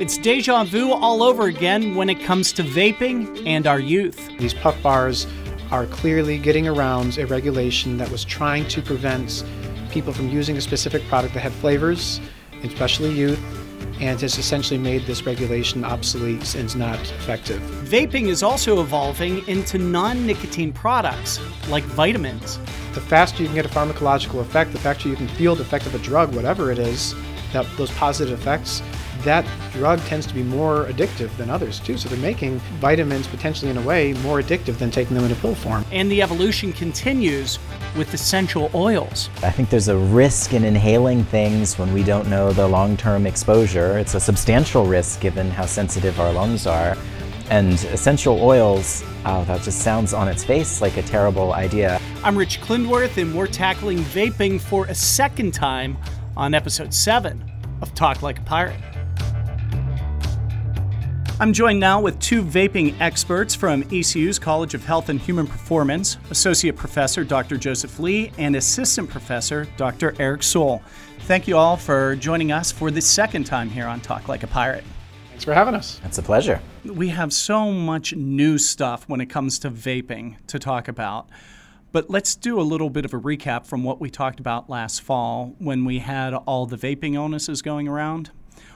It's deja vu all over again when it comes to vaping and our youth. These puff bars are clearly getting around a regulation that was trying to prevent people from using a specific product that had flavors, especially youth, and has essentially made this regulation obsolete and not effective. Vaping is also evolving into non nicotine products like vitamins. The faster you can get a pharmacological effect, the faster you can feel the effect of a drug, whatever it is, that those positive effects, that drug tends to be more addictive than others too. So they're making vitamins potentially in a way more addictive than taking them in a pill form. And the evolution continues with essential oils. I think there's a risk in inhaling things when we don't know the long term exposure. It's a substantial risk given how sensitive our lungs are. And essential oils, oh, that just sounds on its face like a terrible idea. I'm Rich Klindworth, and we're tackling vaping for a second time on episode 7 of Talk Like a Pirate. I'm joined now with two vaping experts from ECU's College of Health and Human Performance Associate Professor Dr. Joseph Lee and Assistant Professor Dr. Eric Soule. Thank you all for joining us for the second time here on Talk Like a Pirate. Thanks for having us. It's a pleasure. We have so much new stuff when it comes to vaping to talk about. But let's do a little bit of a recap from what we talked about last fall when we had all the vaping illnesses going around.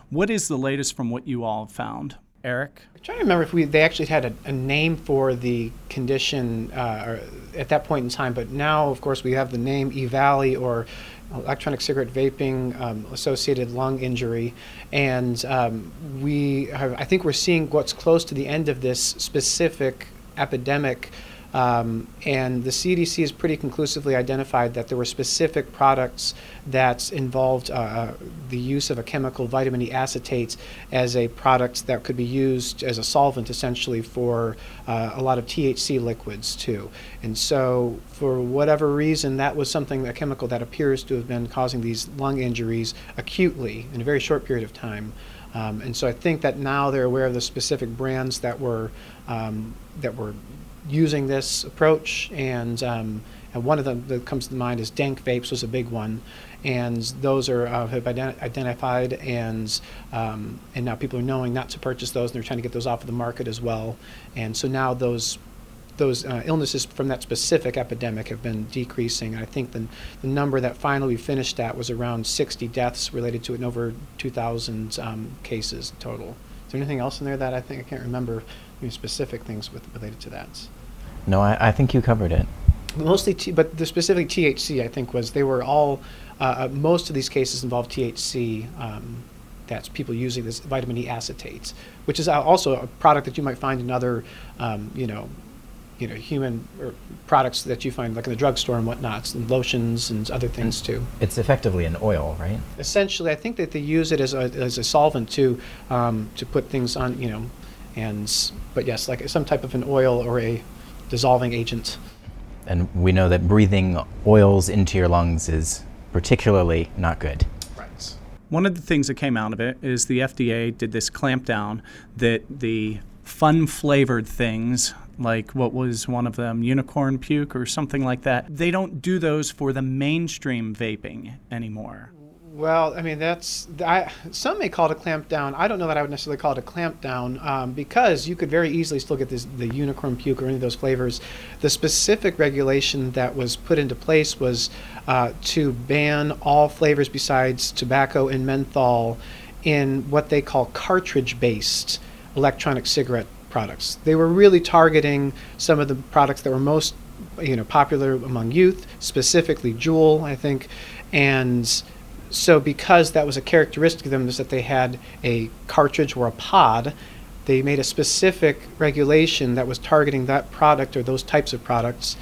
What is the latest from what you all have found? Eric? I'm trying to remember if we they actually had a, a name for the condition uh, at that point in time, but now, of course, we have the name EVALI or electronic cigarette vaping um, associated lung injury, and um, we have, I think we're seeing what's close to the end of this specific epidemic um, and the CDC has pretty conclusively identified that there were specific products that involved uh, uh, the use of a chemical, vitamin E acetate, as a product that could be used as a solvent essentially for uh, a lot of THC liquids too. And so, for whatever reason, that was something, a chemical that appears to have been causing these lung injuries acutely in a very short period of time. Um, and so I think that now they're aware of the specific brands that were um, that were using this approach, and, um, and one of them that comes to mind is Dank Vapes was a big one, and those are uh, have ident- identified, and um, and now people are knowing not to purchase those, and they're trying to get those off of the market as well, and so now those those uh, illnesses from that specific epidemic have been decreasing. I think the, the number that finally we finished at was around 60 deaths related to it, and over 2,000 um, cases total. Is there anything else in there that I think I can't remember? Any specific things with related to that? No, I, I think you covered it. Mostly, t- but the specific THC, I think, was they were all. Uh, uh most of these cases involve THC. Um, that's people using this vitamin E acetate, which is also a product that you might find in other, um, you know, you know, human products that you find like in the drugstore and whatnot, and lotions and other things too. It's effectively an oil, right? Essentially, I think that they use it as a, as a solvent to um, to put things on, you know, and but yes, like some type of an oil or a dissolving agent. And we know that breathing oils into your lungs is particularly not good. Right. One of the things that came out of it is the FDA did this clampdown that the fun flavored things like what was one of them unicorn puke or something like that they don't do those for the mainstream vaping anymore well, I mean, that's I, some may call it a clamp down. I don't know that I would necessarily call it a clamp down um, because you could very easily still get this, the unicorn puke or any of those flavors. The specific regulation that was put into place was uh, to ban all flavors besides tobacco and menthol in what they call cartridge-based electronic cigarette products. They were really targeting some of the products that were most, you know, popular among youth, specifically Juul, I think, and so because that was a characteristic of them is that they had a cartridge or a pod, they made a specific regulation that was targeting that product or those types of products.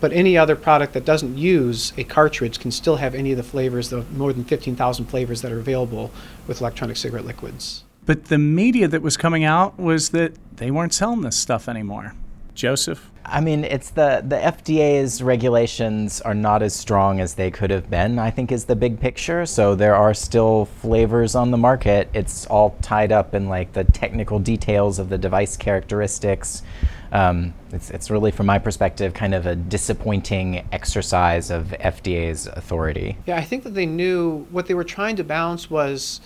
But any other product that doesn't use a cartridge can still have any of the flavors, the more than 15,000 flavors that are available with electronic cigarette liquids. But the media that was coming out was that they weren't selling this stuff anymore. Joseph? I mean, it's the the FDA's regulations are not as strong as they could have been. I think is the big picture. So there are still flavors on the market. It's all tied up in like the technical details of the device characteristics. Um, it's it's really, from my perspective, kind of a disappointing exercise of FDA's authority. Yeah, I think that they knew what they were trying to balance was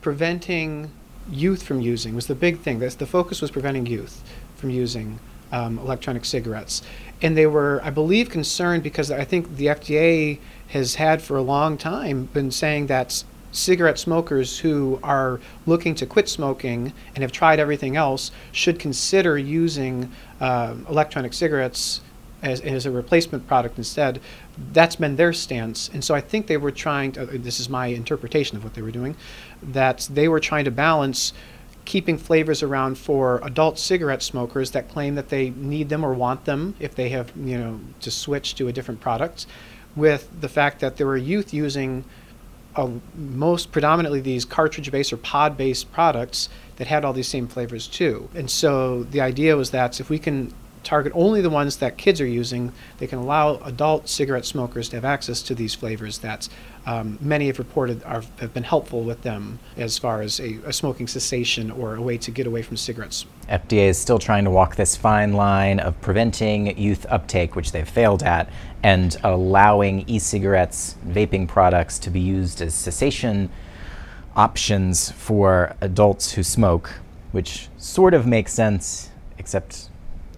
preventing youth from using was the big thing. That's, the focus was preventing youth from using um, electronic cigarettes. And they were, I believe, concerned because I think the FDA has had for a long time been saying that cigarette smokers who are looking to quit smoking and have tried everything else should consider using uh, electronic cigarettes as, as a replacement product instead. That's been their stance. And so I think they were trying to, this is my interpretation of what they were doing, that they were trying to balance keeping flavors around for adult cigarette smokers that claim that they need them or want them if they have, you know, to switch to a different product, with the fact that there were youth using most predominantly these cartridge-based or pod-based products that had all these same flavors too. And so the idea was that if we can target only the ones that kids are using. They can allow adult cigarette smokers to have access to these flavors that um, many have reported are, have been helpful with them as far as a, a, smoking cessation or a way to get away from cigarettes. FDA is still trying to walk this fine line of preventing youth uptake, which they've failed at, and allowing e cigarettes, vaping products to be used as cessation options for adults who smoke, which sort of makes sense, except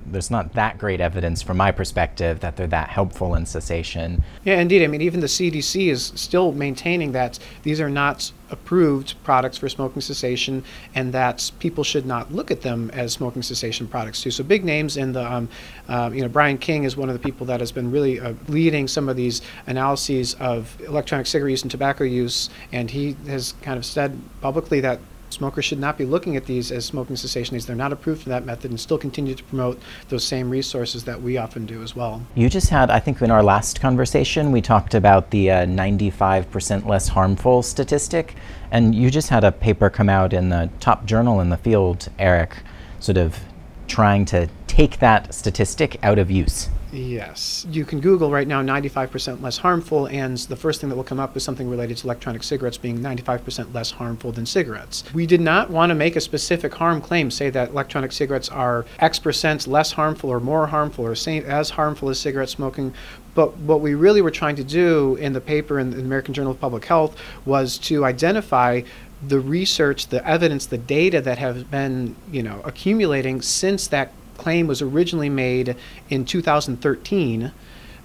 there's not that great evidence from my perspective that they're that helpful in cessation. Yeah, indeed. I mean, even the CDC is still maintaining that these are not approved products for smoking cessation and that people should not look at them as smoking cessation products too. So big names in the, um, uh, you know, Brian King is one of the people that has been really uh, leading some of these analyses of electronic cigarette use and tobacco use, and he has kind of said publicly that Smokers should not be looking at these as smoking cessation aids. They're not approved for that method and still continue to promote those same resources that we often do as well. You just had, I think in our last conversation, we talked about the uh, 95% less harmful statistic, and you just had a paper come out in the top journal in the field, Eric, sort of trying to take that statistic out of use. Yes. You can Google right now 95% less harmful, and the first thing that will come up is something related to electronic cigarettes being 95% less harmful than cigarettes. We did not want to make a specific harm claim, say that electronic cigarettes are X percent less harmful or more harmful or same as harmful as cigarette smoking. But what we really were trying to do in the paper in the American Journal of Public Health was to identify the research, the evidence, the data that have been, you know, accumulating since that claim was originally made in 2013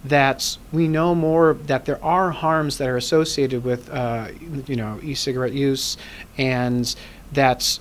that we know more that there are harms that are associated with uh, you know e-cigarette use and that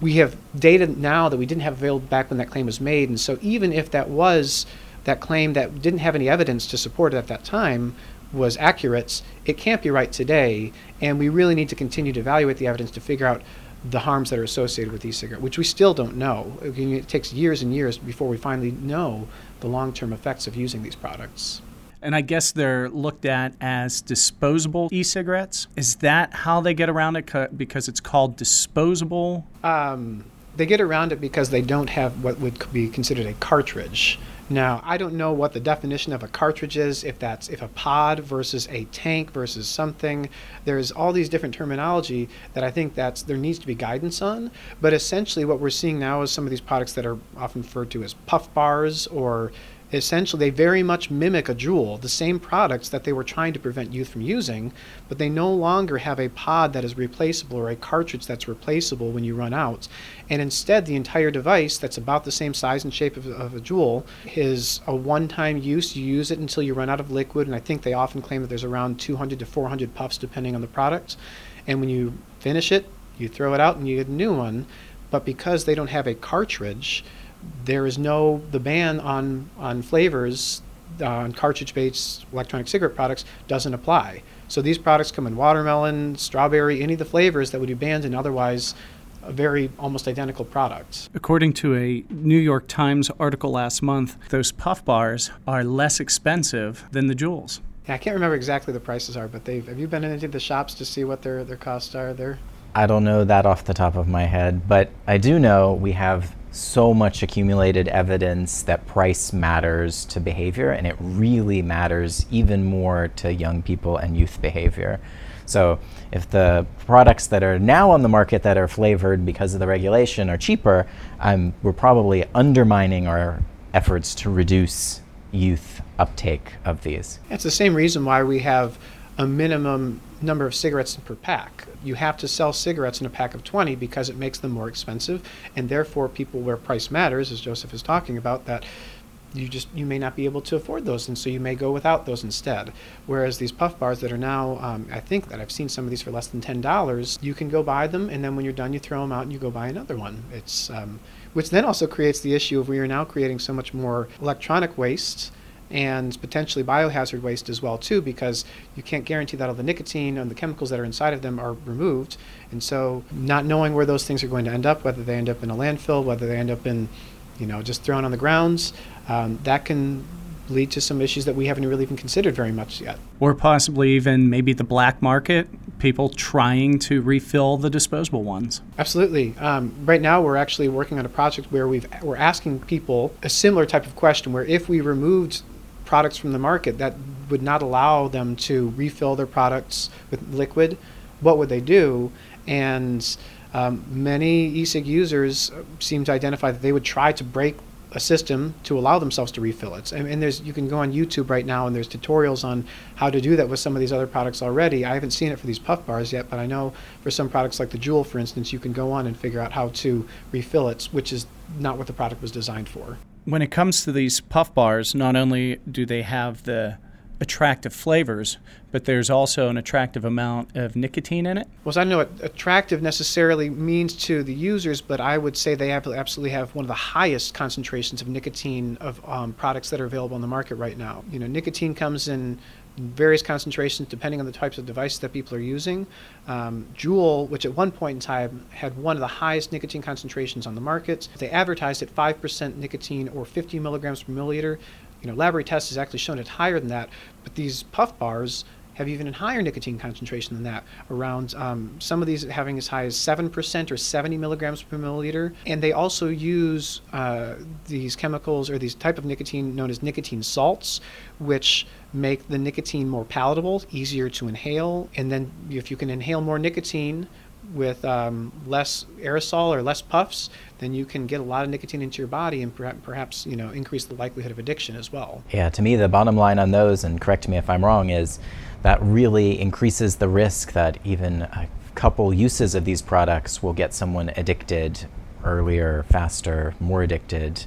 we have data now that we didn't have available back when that claim was made. And so even if that was that claim that didn't have any evidence to support it at that time was accurate it can't be right today. And we really need to continue to evaluate the evidence to figure out the harms that are associated with e-cigarette, which we still don't know. It takes years and years before we finally know the long-term effects of using these products. And I guess they're looked at as disposable e-cigarettes. Is that how they get around it? Because it's called disposable. Um, they get around it because they don't have what would be considered a cartridge. Now, I don't know what the definition of a cartridge is, if that's if a pod versus a tank versus something. There's all these different terminology that I think that's there needs to be guidance on. But essentially what we're seeing now is some of these products that are often referred to as puff bars or essentially they very much mimic a Juul, the same products that they were trying to prevent youth from using, but they no longer have a pod that is replaceable or a cartridge that's replaceable when you run out. And instead, the entire device that's about the same size and shape of, of a Juul is a one-time use. You use it until you run out of liquid, and I think they often claim that there's around 200 to 400 puffs depending on the product. And when you finish it, you throw it out and you get a new one. But because they don't have a cartridge, there is no the ban on on flavors uh, on cartridge-based electronic cigarette products doesn't apply. So these products come in watermelon, strawberry, any of the flavors that would be banned in otherwise a very almost identical product. According to a New York Times article last month, those puff bars are less expensive than the Juuls. Yeah, I can't remember exactly the prices are, but they've have you been into the shops to see what their their costs are there? I don't know that off the top of my head, but I do know we have so much accumulated evidence that price matters to behavior, and it really matters even more to young people and youth behavior. So, if the products that are now on the market that are flavored because of the regulation are cheaper, um, we're probably undermining our efforts to reduce youth uptake of these. It's the same reason why we have a minimum number of cigarettes per pack. You have to sell cigarettes in a pack of 20 because it makes them more expensive, and therefore people where price matters, as Joseph is talking about, that you just you may not be able to afford those, and so you may go without those instead. Whereas these puff bars that are now, um, I think that I've seen some of these for less than ten dollars. You can go buy them, and then when you're done, you throw them out and you go buy another one. It's um, which then also creates the issue of we are now creating so much more electronic waste and potentially biohazard waste as well too because you can't guarantee that all the nicotine and the chemicals that are inside of them are removed and so not knowing where those things are going to end up whether they end up in a landfill whether they end up in you know just thrown on the grounds um, that can lead to some issues that we haven't really even considered very much yet. Or possibly even maybe the black market, people trying to refill the disposable ones. Absolutely. Um, right now, we're actually working on a project where we've, we're asking people a similar type of question where if we removed products from the market that would not allow them to refill their products with liquid, what would they do? And um, many e-cig users seem to identify that they would try to break a system to allow themselves to refill it. And, and, there's you can go on YouTube right now and there's tutorials on how to do that with some of these other products already. I haven't seen it for these puff bars yet, but I know for some products like the Juul, for instance, you can go on and figure out how to refill it, which is not what the product was designed for. When it comes to these puff bars, not only do they have the attractive flavors, but there's also an attractive amount of nicotine in it. Well, I don't know what attractive necessarily means to the users, but I would say they absolutely have one of the highest concentrations of nicotine of um, products that are available on the market right now. You know, nicotine comes in various concentrations depending on the types of devices that people are using. Um, Juul, which at one point in time had one of the highest nicotine concentrations on the market, they advertised at 5% nicotine or 50 milligrams per milliliter. You know, laboratory tests has actually shown it higher than that, but these puff bars have even a higher nicotine concentration than that, around um, some of these having as high as 7% or 70 milligrams per milliliter. And they also use uh, these chemicals or these type of nicotine known as nicotine salts, which make the nicotine more palatable, easier to inhale. And then if you can inhale more nicotine, with um, less aerosol or less puffs, then you can get a lot of nicotine into your body and perhaps you know increase the likelihood of addiction as well. Yeah, to me the bottom line on those, and correct me if I'm wrong, is that really increases the risk that even a couple uses of these products will get someone addicted earlier, faster, more addicted.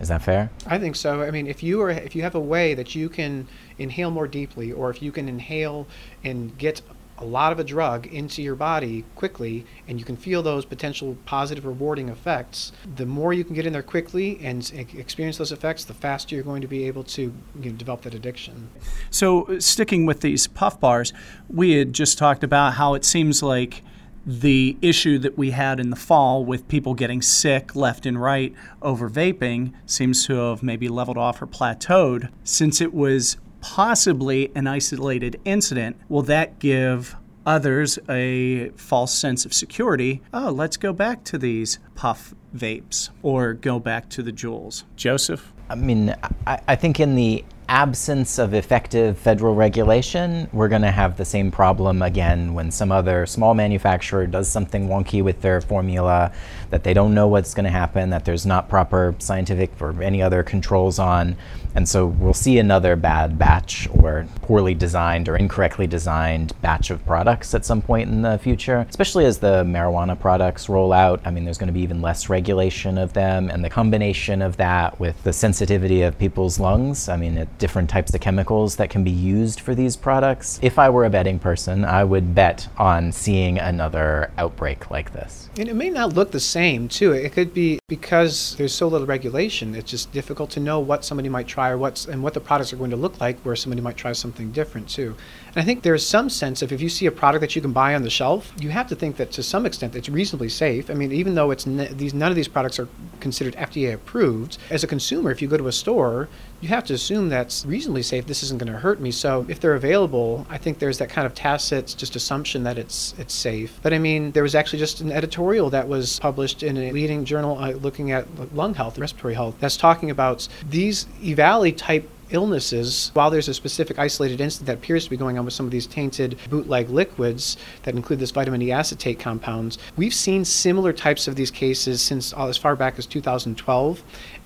Is that fair? I think so. I mean, if you are if you have a way that you can inhale more deeply, or if you can inhale and get a lot of a drug into your body quickly and you can feel those potential positive rewarding effects. The more you can get in there quickly and experience those effects the faster you're going to be able to you know, develop that addiction. So uh, sticking with these puff bars we had just talked about how it seems like the issue that we had in the fall with people getting sick left and right over vaping seems to have maybe leveled off or plateaued since it was possibly an isolated incident, will that give others a false sense of security? Oh, let's go back to these puff vapes or go back to the Juuls. Joseph? I mean, I, I think in the absence of effective federal regulation, we're going to have the same problem again when some other small manufacturer does something wonky with their formula that they don't know what's going to happen, that there's not proper scientific or any other controls on. And so we'll see another bad batch or poorly designed or incorrectly designed batch of products at some point in the future, especially as the marijuana products roll out. I mean, there's going to be even less regulation of them, and the combination of that with the sensitivity of people's lungs. I mean, it, different types of chemicals that can be used for these products. If I were a betting person, I would bet on seeing another outbreak like this. And it may not look the same, too. It could be because there's so little regulation, it's just difficult to know what somebody might try or what's and what the products are going to look like where somebody might try something different, too. And I think there's some sense of if you see a product that you can buy on the shelf, you have to think that to some extent it's reasonably safe. I mean, even though it's these none of these products are considered FDA approved, as a consumer, if you go to a store, you have to assume that's reasonably safe. This isn't going to hurt me. So if they're available, I think there's that kind of tacit just assumption that it's it's safe. But I mean, there was actually just an editorial that was published in a leading journal uh, looking at lung health, respiratory health, that's talking about these EVALI type illnesses, while there's a specific isolated incident that appears to be going on with some of these tainted bootleg liquids that include this vitamin E acetate compounds, we've seen similar types of these cases since uh, as far back as 2012.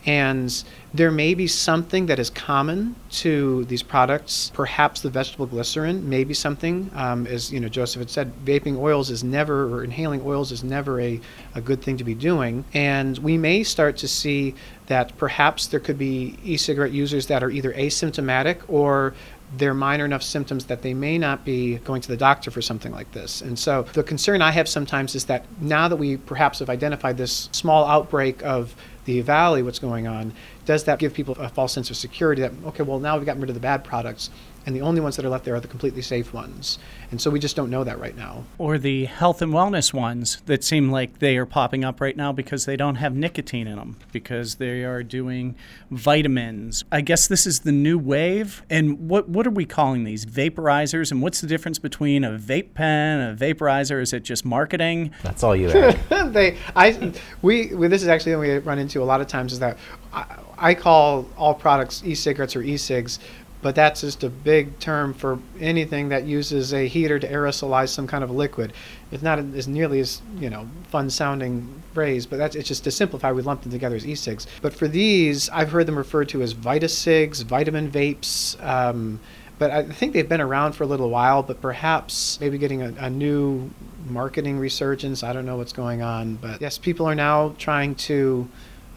And there may be something that is common to these products. Perhaps the vegetable glycerin may be something. Um, as you know, Joseph had said, vaping oils is never, or inhaling oils is never a, a good thing to be doing. And we may start to see that perhaps there could be e-cigarette users that are either asymptomatic or they're minor enough symptoms that they may not be going to the doctor for something like this. And so the concern I have sometimes is that now that we perhaps have identified this small outbreak of EVALI, what's going on, does that give people a false sense of security that, okay, well, now we've gotten rid of the bad products and the only ones that are left there are the completely safe ones. And so we just don't know that right now. Or the health and wellness ones that seem like they are popping up right now because they don't have nicotine in them, because they are doing vitamins. I guess this is the new wave. And what, what are we calling these? Vaporizers? And what's the difference between a vape pen, a vaporizer? Is it just marketing? That's all you have. they, I, we, we, this is actually what we run into a lot of times is that I, I call all products e-cigarettes or e-cigs but that's just a big term for anything that uses a heater to aerosolize some kind of liquid. It's not as nearly as you know fun sounding phrase, but that's it's just to simplify. We lump them together as e-cigs. But for these, I've heard them referred to as VitaCigs, vitamin vapes. Um, but I think they've been around for a little while, but perhaps maybe getting a, a new marketing resurgence. I don't know what's going on, but yes, people are now trying to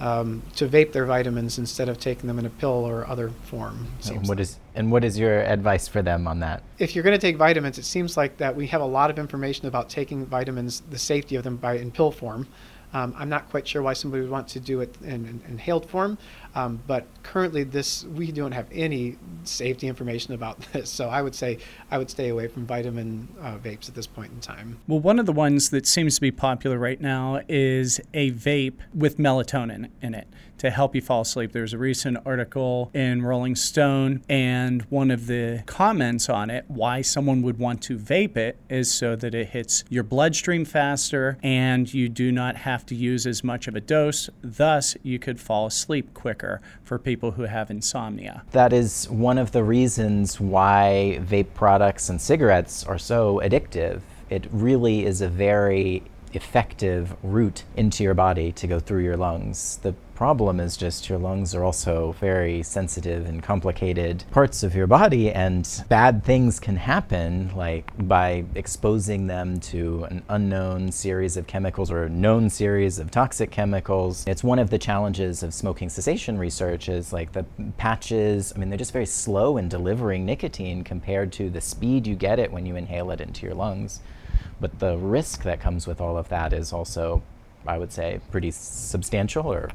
um, to vape their vitamins instead of taking them in a pill or other form. And what is and what is your advice for them on that? If you're going to take vitamins, it seems like that we have a lot of information about taking vitamins, the safety of them by in pill form. Um, I'm not quite sure why somebody would want to do it in, in inhaled form, um, but currently this we don't have any safety information about this. So I would say I would stay away from vitamin uh, vapes at this point in time. Well, one of the ones that seems to be popular right now is a vape with melatonin in it to help you fall asleep. There's a recent article in Rolling Stone, and one of the comments on it, why someone would want to vape it, is so that it hits your bloodstream faster and you do not have to use as much of a dose. Thus, you could fall asleep quicker for people who have insomnia. That is one of the reasons why vape products and cigarettes are so addictive. It really is a very effective route into your body to go through your lungs. The problem is just your lungs are also very sensitive and complicated parts of your body, and bad things can happen, like by exposing them to an unknown series of chemicals or a known series of toxic chemicals. It's one of the challenges of smoking cessation research is like the patches, I mean, they're just very slow in delivering nicotine compared to the speed you get it when you inhale it into your lungs. But the risk that comes with all of that is also, I would say, pretty substantial or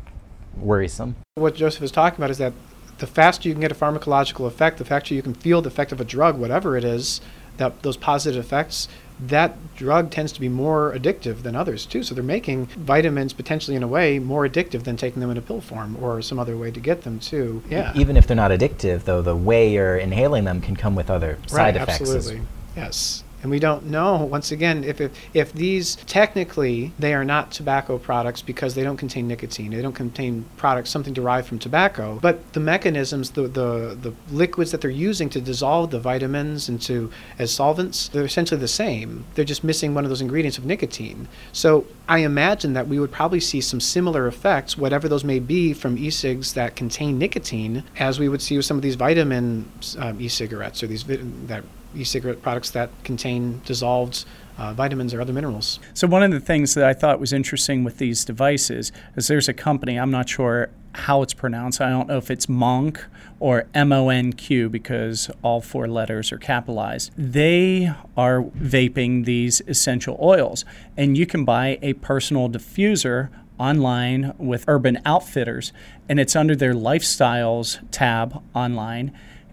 worrisome. What Joseph is talking about is that the faster you can get a pharmacological effect, the faster you can feel the effect of a drug, whatever it is, that those positive effects, that drug tends to be more addictive than others too. So they're making vitamins potentially in a way more addictive than taking them in a pill form or some other way to get them too. Yeah. Even if they're not addictive, though, the way you're inhaling them can come with other side right, effects. Absolutely. Yes. And we don't know, once again, if, if, if these technically they are not tobacco products because they don't contain nicotine, they don't contain products, something derived from tobacco, but the mechanisms, the, the, the liquids that they're using to dissolve the vitamins into as solvents, they're essentially the same. They're just missing one of those ingredients of nicotine. So I imagine that we would probably see some similar effects, whatever those may be, from e cigs that contain nicotine, as we would see with some of these vitamin um, e cigarettes or these that e-cigarette products that contain dissolved uh, vitamins or other minerals. So one of the things that I thought was interesting with these devices is there's a company I'm not sure how it's pronounced. I don't know if it's Monk or M O N Q because all four letters are capitalized. They are vaping these essential oils, and you can buy a personal diffuser online with Urban Outfitters, and it's under their lifestyles tab online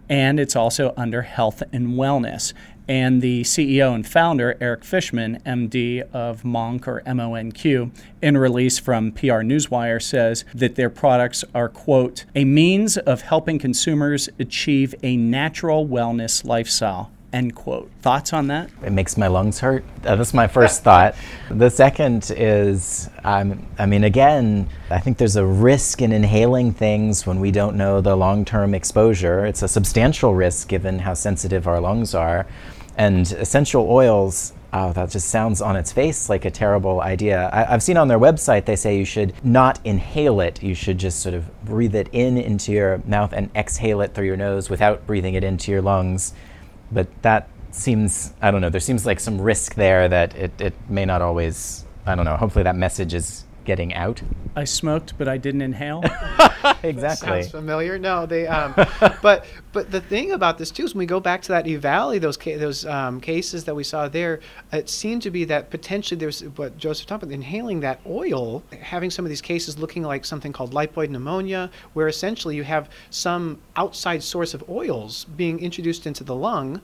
and it's also under health and wellness. And the CEO and founder, Eric Fishman, MD of Monk or MONQ, in a release from PR Newswire says that their products are, quote, a means of helping consumers achieve a natural wellness lifestyle, End quote. Thoughts on that? It makes my lungs hurt. That's my first thought. The second is, um, I mean, again, I think there's a risk in inhaling things when we don't know the long term exposure. It's a substantial risk given how sensitive our lungs are. And essential oils, Oh, that just sounds on its face like a terrible idea. I, have seen on their website they say you should not inhale it. You should just sort of breathe it in into your mouth and exhale it through your nose without breathing it into your lungs. But that seems, I don't know, there seems like some risk there that it, it may not always, I don't know, hopefully that message is getting out. I smoked, but I didn't inhale. exactly. Sounds familiar. No, they. Um, but but the thing about this too is when we go back to that EVALI, those ca- those um, cases that we saw there, it seemed to be that potentially there's what Joseph talked about inhaling that oil, having some of these cases looking like something called lipoid pneumonia, where essentially you have some outside source of oils being introduced into the lung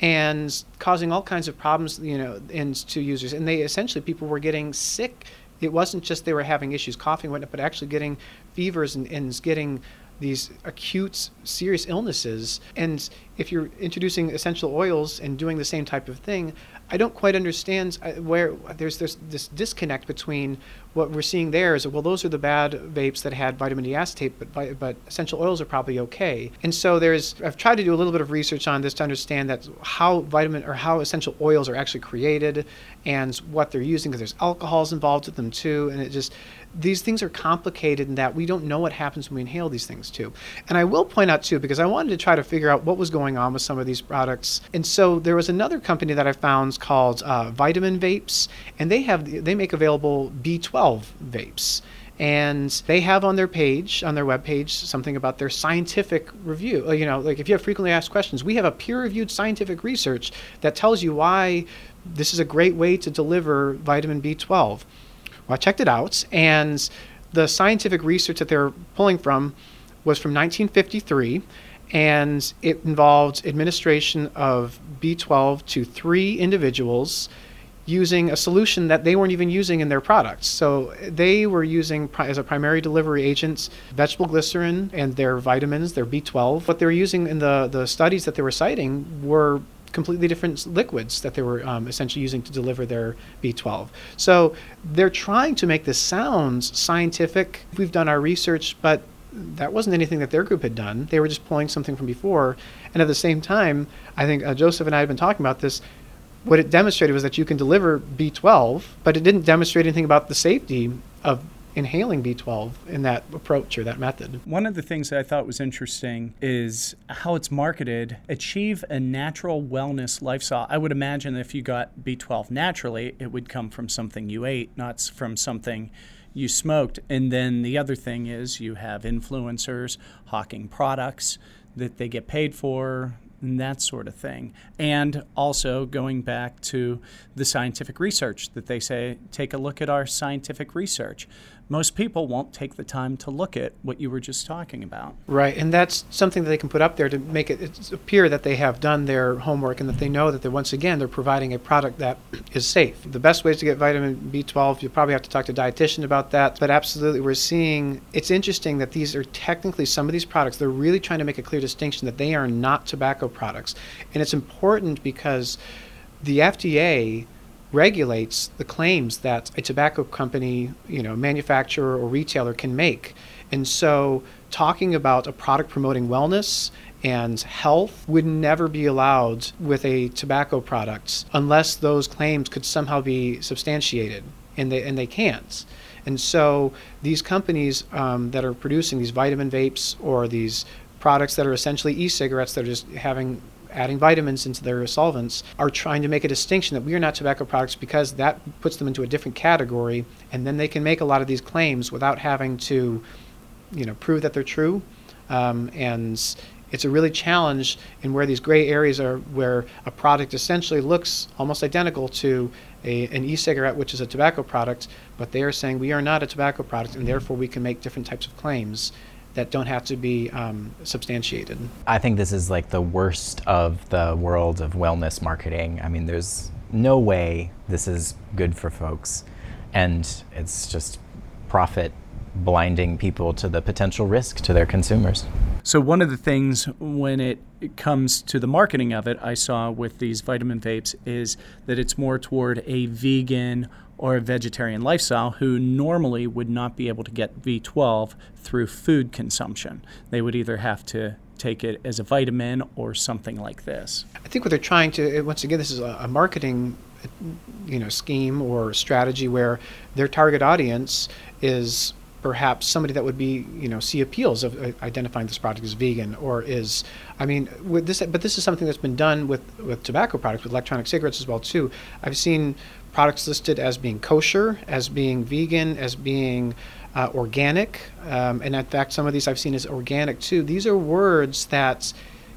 and causing all kinds of problems, you know, in, to users. And they essentially people were getting sick it wasn't just they were having issues coughing whatnot, but actually getting fevers and, and getting these acute serious illnesses. And if you're introducing essential oils and doing the same type of thing i don't quite understand uh, where there's, there's this disconnect between what we're seeing there is well those are the bad vapes that had vitamin d acetate but but essential oils are probably okay and so there's i've tried to do a little bit of research on this to understand that how vitamin or how essential oils are actually created and what they're using because there's alcohols involved with them too and it just these things are complicated in that we don't know what happens when we inhale these things too. And I will point out too, because I wanted to try to figure out what was going on with some of these products. And so there was another company that I found called uh, Vitamin Vapes, and they have they make available B12 vapes. And they have on their page, on their web page, something about their scientific review. Uh, you know, like if you have frequently asked questions, we have a peer-reviewed scientific research that tells you why this is a great way to deliver vitamin B12. Well, I checked it out, and the scientific research that they're pulling from was from 1953, and it involved administration of B12 to three individuals using a solution that they weren't even using in their products. So they were using as a primary delivery agents vegetable glycerin and their vitamins, their B12. What they were using in the, the studies that they were citing were completely different liquids that they were um, essentially using to deliver their B12. So they're trying to make this sound scientific. We've done our research, but that wasn't anything that their group had done. They were just pulling something from before. And at the same time, I think uh, Joseph and I had been talking about this. What it demonstrated was that you can deliver B12, but it didn't demonstrate anything about the safety of inhaling B12 in that approach or that method. One of the things that I thought was interesting is how it's marketed achieve a natural wellness lifestyle. I would imagine if you got B12 naturally, it would come from something you ate, not from something you smoked. And then the other thing is you have influencers hawking products that they get paid for, and that sort of thing. And also going back to the scientific research that they say, take a look at our scientific research most people won't take the time to look at what you were just talking about. Right, and that's something that they can put up there to make it appear that they have done their homework and that they know that they're once again they're providing a product that is safe. The best ways to get vitamin B12, you probably have to talk to a dietitian about that, but absolutely we're seeing it's interesting that these are technically some of these products they're really trying to make a clear distinction that they are not tobacco products. And it's important because the FDA regulates the claims that a tobacco company, you know, manufacturer or retailer can make. And so talking about a product promoting wellness and health would never be allowed with a tobacco product unless those claims could somehow be substantiated and they and they can't. And so these companies um, that are producing these vitamin vapes or these products that are essentially e-cigarettes that are just having adding vitamins into their solvents are trying to make a distinction that we are not tobacco products because that puts them into a different category and then they can make a lot of these claims without having to you know prove that they're true. Um, and it's a really challenge in where these gray areas are where a product essentially looks almost identical to a, an e-cigarette which is a tobacco product but they are saying we are not a tobacco product and therefore we can make different types of claims that don't have to be um, substantiated. I think this is like the worst of the world of wellness marketing. I mean, there's no way this is good for folks, and it's just profit blinding people to the potential risk to their consumers. So, one of the things when it comes to the marketing of it, I saw with these vitamin vapes is that it's more toward a vegan or a vegetarian lifestyle who normally would not be able to get B12 through food consumption. They would either have to take it as a vitamin or something like this. I think what they're trying to, once again, this is a, a marketing you know scheme or strategy where their target audience is perhaps somebody that would be you know see appeals of uh, identifying this product as vegan or is I mean with this but this is something that's been done with with tobacco products with electronic cigarettes as well too. I've seen products listed as being kosher, as being vegan, as being uh, organic, um, and in fact some of these I've seen as organic too. These are words that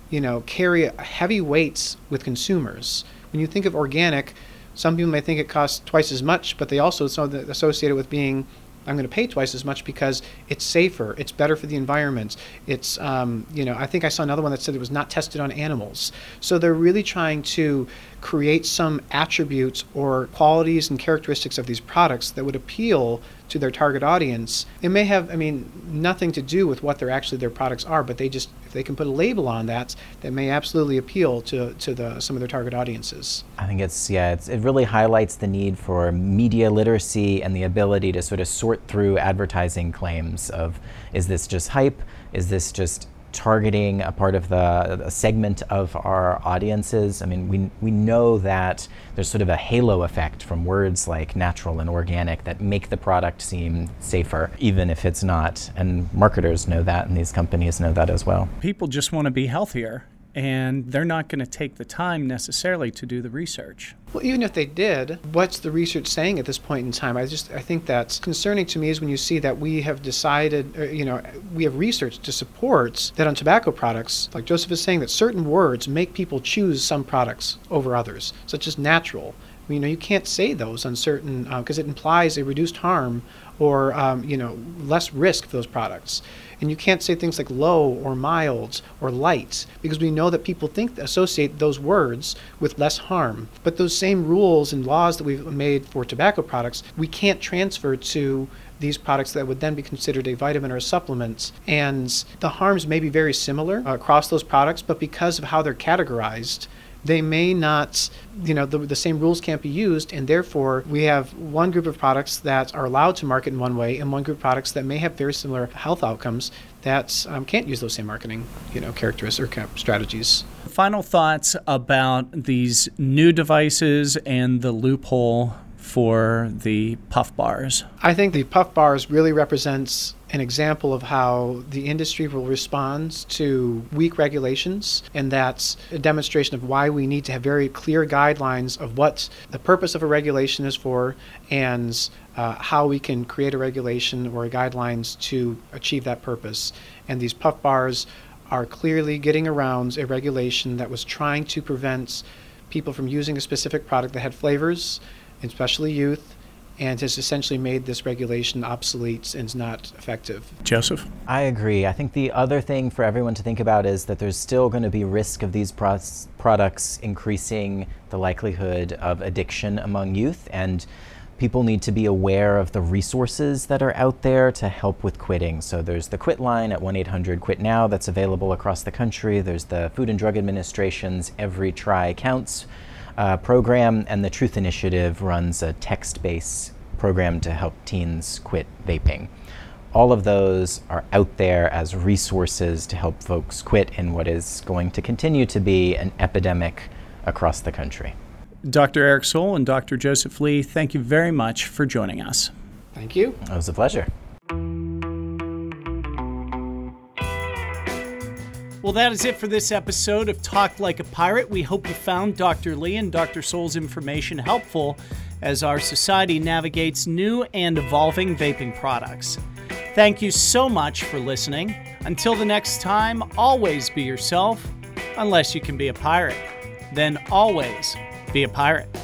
you know carry heavy weights with consumers. When you think of organic, some people may think it costs twice as much, but they also associate it with being I'm going to pay twice as much because it's safer, it's better for the environment. It's, um, you know, I think I saw another one that said it was not tested on animals. So they're really trying to create some attributes or qualities and characteristics of these products that would appeal to their target audience. It may have, I mean, nothing to do with what their actually their products are, but they just if they can put a label on that, that may absolutely appeal to to the some of their target audiences. I think it's yeah, it's, it really highlights the need for media literacy and the ability to sort of sort through advertising claims of is this just hype? Is this just targeting a part of the segment of our audiences. I mean, we, we know that there's sort of a halo effect from words like natural and organic that make the product seem safer, even if it's not. And marketers know that, and these companies know that as well. People just want to be healthier and they're not going to take the time necessarily to do the research. Well, even if they did, what's the research saying at this point in time? I just I think that's concerning to me is when you see that we have decided, uh, you know, we have research to support that on tobacco products, like Joseph is saying, that certain words make people choose some products over others, such as natural. You know, you can't say those on certain because uh, it implies a reduced harm or um, you know less risk for those products. And you can't say things like low or mild or light because we know that people think associate those words with less harm. But those same rules and laws that we've made for tobacco products, we can't transfer to these products that would then be considered a vitamin or a supplement. And the harms may be very similar across those products, but because of how they're categorized, they may not, you know, the, the same rules can't be used, and therefore we have one group of products that are allowed to market in one way, and one group of products that may have very similar health outcomes that um, can't use those same marketing, you know, characteristics or strategies. Final thoughts about these new devices and the loophole for the puff bars? I think the puff bars really represents an example of how the industry will respond to weak regulations, and that's a demonstration of why we need to have very clear guidelines of what the purpose of a regulation is for and uh, how we can create a regulation or guidelines to achieve that purpose. And these puff bars are clearly getting around a regulation that was trying to prevent people from using a specific product that had flavors especially youth, and has essentially made this regulation obsolete and not effective. Joseph? I agree. I think the other thing for everyone to think about is that there's still going to be risk of these pro- products increasing the likelihood of addiction among youth and people need to be aware of the resources that are out there to help with quitting. So there's the quit line at 1-800 quit now that's available across the country. There's the Food and Drug Administration's Every Try Counts uh, program, and the Truth Initiative runs a text based program to help teens quit vaping. All of those are out there as resources to help folks quit in what is going to continue to be an epidemic across the country. Dr. Eric Soule and Dr. Joseph Lee, thank you very much for joining us. Thank you. It was a pleasure. Well, that is it for this episode of Talk Like a Pirate. We hope you found Dr. Lee and Dr. Soule's information helpful as our society navigates new and evolving vaping products. Thank you so much for listening. Until the next time, always be yourself, unless you can be a pirate. Then always be a pirate.